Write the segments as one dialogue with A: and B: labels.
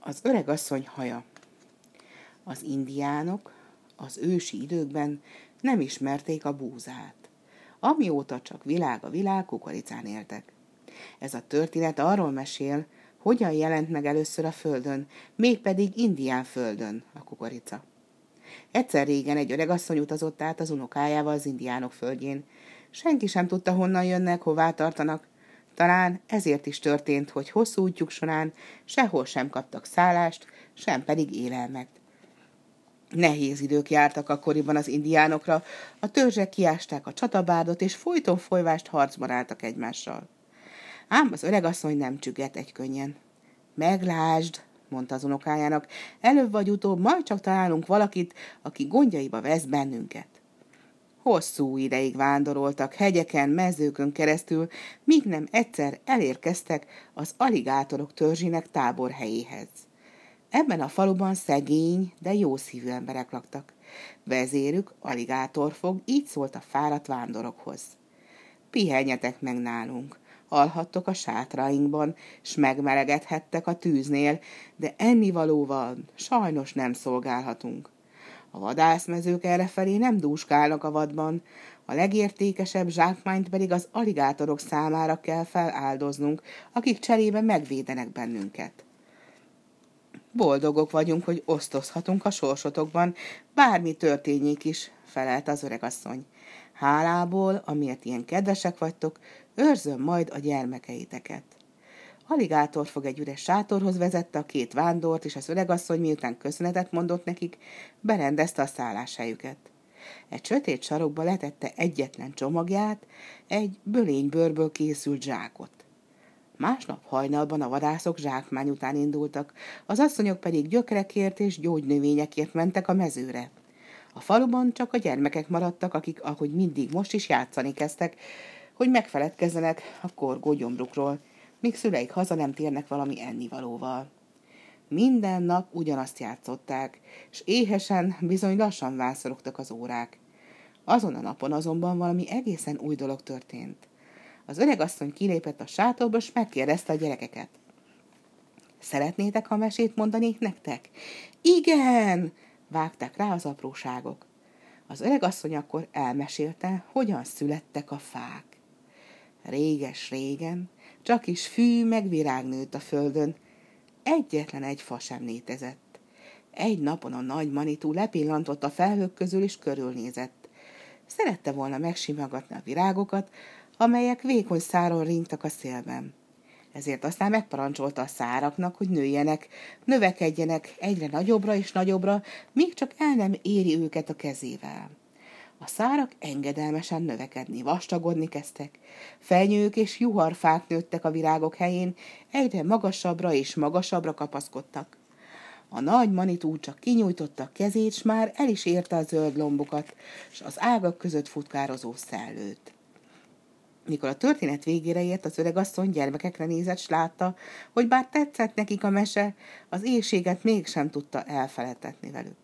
A: Az öreg asszony haja. Az indiánok az ősi időkben nem ismerték a búzát. Amióta csak világ a világ, kukoricán éltek. Ez a történet arról mesél, hogyan jelent meg először a földön, mégpedig indián földön a kukorica. Egyszer régen egy öreg asszony utazott át az unokájával az indiánok földjén. Senki sem tudta, honnan jönnek, hová tartanak, talán ezért is történt, hogy hosszú útjuk során sehol sem kaptak szállást, sem pedig élelmet. Nehéz idők jártak akkoriban az indiánokra, a törzsek kiásták a csatabárdot, és folyton folyvást harcban álltak egymással. Ám az öregasszony nem csüggett egy könnyen. Meglásd, mondta az unokájának, előbb vagy utóbb majd csak találunk valakit, aki gondjaiba vesz bennünket. Hosszú ideig vándoroltak hegyeken, mezőkön keresztül, míg nem egyszer elérkeztek az aligátorok törzsének táborhelyéhez. Ebben a faluban szegény, de jó szívű emberek laktak. Vezérük, aligátorfog, így szólt a fáradt vándorokhoz. Pihenjetek meg nálunk, alhattok a sátrainkban, s megmelegedhettek a tűznél, de ennivalóval sajnos nem szolgálhatunk. A vadászmezők errefelé nem dúskálnak a vadban, a legértékesebb zsákmányt pedig az aligátorok számára kell feláldoznunk, akik cserébe megvédenek bennünket. Boldogok vagyunk, hogy osztozhatunk a sorsotokban, bármi történjék is, felelt az öregasszony. Hálából, amiért ilyen kedvesek vagytok, őrzöm majd a gyermekeiteket. Aligátor fog egy üres sátorhoz vezette a két vándort, és az öregasszony miután köszönetet mondott nekik, berendezte a szálláshelyüket. Egy sötét sarokba letette egyetlen csomagját, egy bölénybőrből készült zsákot. Másnap hajnalban a vadászok zsákmány után indultak, az asszonyok pedig gyökerekért és gyógynövényekért mentek a mezőre. A faluban csak a gyermekek maradtak, akik, ahogy mindig most is játszani kezdtek, hogy megfeledkezzenek a korgó gyomrukról, míg szüleik haza nem térnek valami ennivalóval. Minden nap ugyanazt játszották, és éhesen bizony lassan vászorogtak az órák. Azon a napon azonban valami egészen új dolog történt. Az öreg asszony kilépett a sátorba, és megkérdezte a gyerekeket. Szeretnétek, ha mesét mondanék nektek? Igen! Vágták rá az apróságok. Az öreg asszony akkor elmesélte, hogyan születtek a fák. Réges-régen, csak is fű meg virág nőtt a földön. Egyetlen egy fa sem létezett. Egy napon a nagy manitú lepillantott a felhők közül, és körülnézett. Szerette volna megsimogatni a virágokat, amelyek vékony száron ringtak a szélben. Ezért aztán megparancsolta a száraknak, hogy nőjenek, növekedjenek egyre nagyobbra és nagyobbra, míg csak el nem éri őket a kezével. A szárak engedelmesen növekedni, vastagodni kezdtek. Fenyők és juharfák nőttek a virágok helyén, egyre magasabbra és magasabbra kapaszkodtak. A nagy manitú csak kinyújtotta a kezét, s már el is érte a zöld lombokat, s az ágak között futkározó szellőt. Mikor a történet végére ért, az öreg asszony gyermekekre nézett, s látta, hogy bár tetszett nekik a mese, az éjséget mégsem tudta elfeledtetni velük.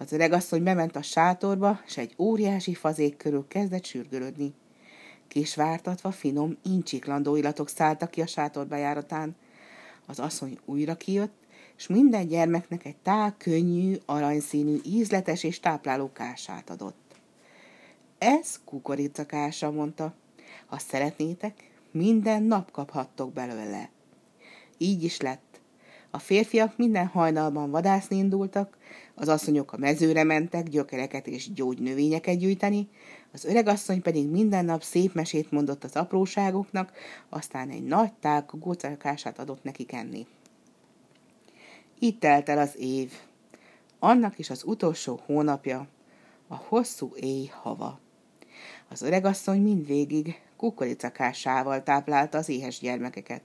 A: Az öreg asszony bement a sátorba, és egy óriási fazék körül kezdett sürgölődni. Kisvártatva finom, incsiklandó illatok szálltak ki a sátor bejáratán. Az asszony újra kijött, és minden gyermeknek egy tál, könnyű, aranyszínű, ízletes és tápláló kását adott. Ez kukoricakása, mondta. Ha szeretnétek, minden nap kaphattok belőle. Így is lett. A férfiak minden hajnalban vadászni indultak, az asszonyok a mezőre mentek gyökereket és gyógynövényeket gyűjteni, az öregasszony pedig minden nap szép mesét mondott az apróságoknak, aztán egy nagy tálka gócalkását adott nekik enni. Itt telt el az év. Annak is az utolsó hónapja, a hosszú éj hava. Az öregasszony mindvégig kukoricakásával táplálta az éhes gyermekeket.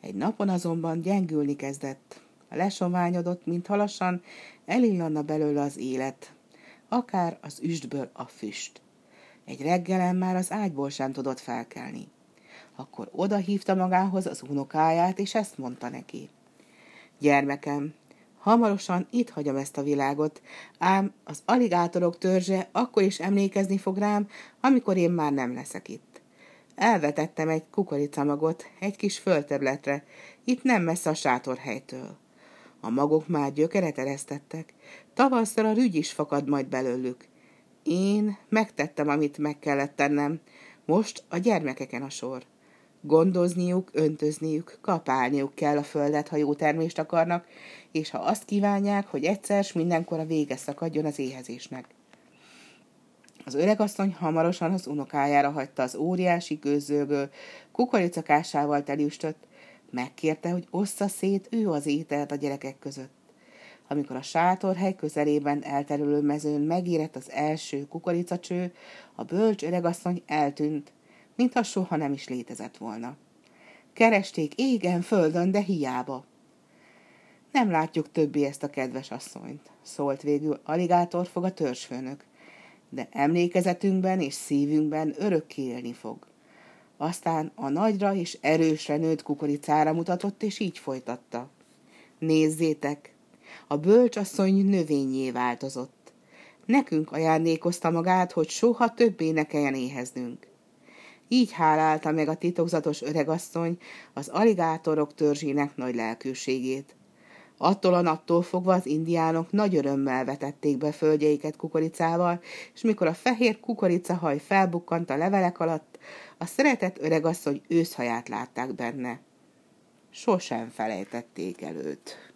A: Egy napon azonban gyengülni kezdett. Lesományodott, mint halasan elillanna belőle az élet, akár az üstből a füst. Egy reggelen már az ágyból sem tudott felkelni. Akkor oda hívta magához az unokáját, és ezt mondta neki. Gyermekem, hamarosan itt hagyom ezt a világot, ám az aligátorok törzse akkor is emlékezni fog rám, amikor én már nem leszek itt. Elvetettem egy kukoricamagot egy kis földterületre, itt nem messze a sátorhelytől. A magok már gyökeret eresztettek, tavasszal a rügy is fakad majd belőlük. Én megtettem, amit meg kellett tennem, most a gyermekeken a sor. Gondozniuk, öntözniük, kapálniuk kell a földet, ha jó termést akarnak, és ha azt kívánják, hogy egyszer s mindenkor a vége szakadjon az éhezésnek. Az öregasszony hamarosan az unokájára hagyta az óriási gőzölből, kukoricakásával telüstött, megkérte, hogy ossza szét ő az ételt a gyerekek között. Amikor a sátorhely közelében elterülő mezőn megérett az első kukoricacső, a bölcs öregasszony eltűnt, mintha soha nem is létezett volna. Keresték égen, földön, de hiába. Nem látjuk többé ezt a kedves asszonyt, szólt végül aligátorfog a törzsfőnök, de emlékezetünkben és szívünkben örökké élni fog. Aztán a nagyra és erősre nőtt kukoricára mutatott, és így folytatta. Nézzétek, a bölcsasszony növényé változott. Nekünk ajándékozta magát, hogy soha többé ne kelljen éheznünk. Így hálálta meg a titokzatos öregasszony az aligátorok törzsének nagy lelkűségét. Attól a naptól fogva az indiánok nagy örömmel vetették be földjeiket kukoricával, és mikor a fehér kukoricahaj felbukkant a levelek alatt, a szeretett öregasszony őszhaját látták benne. Sosem felejtették előtt.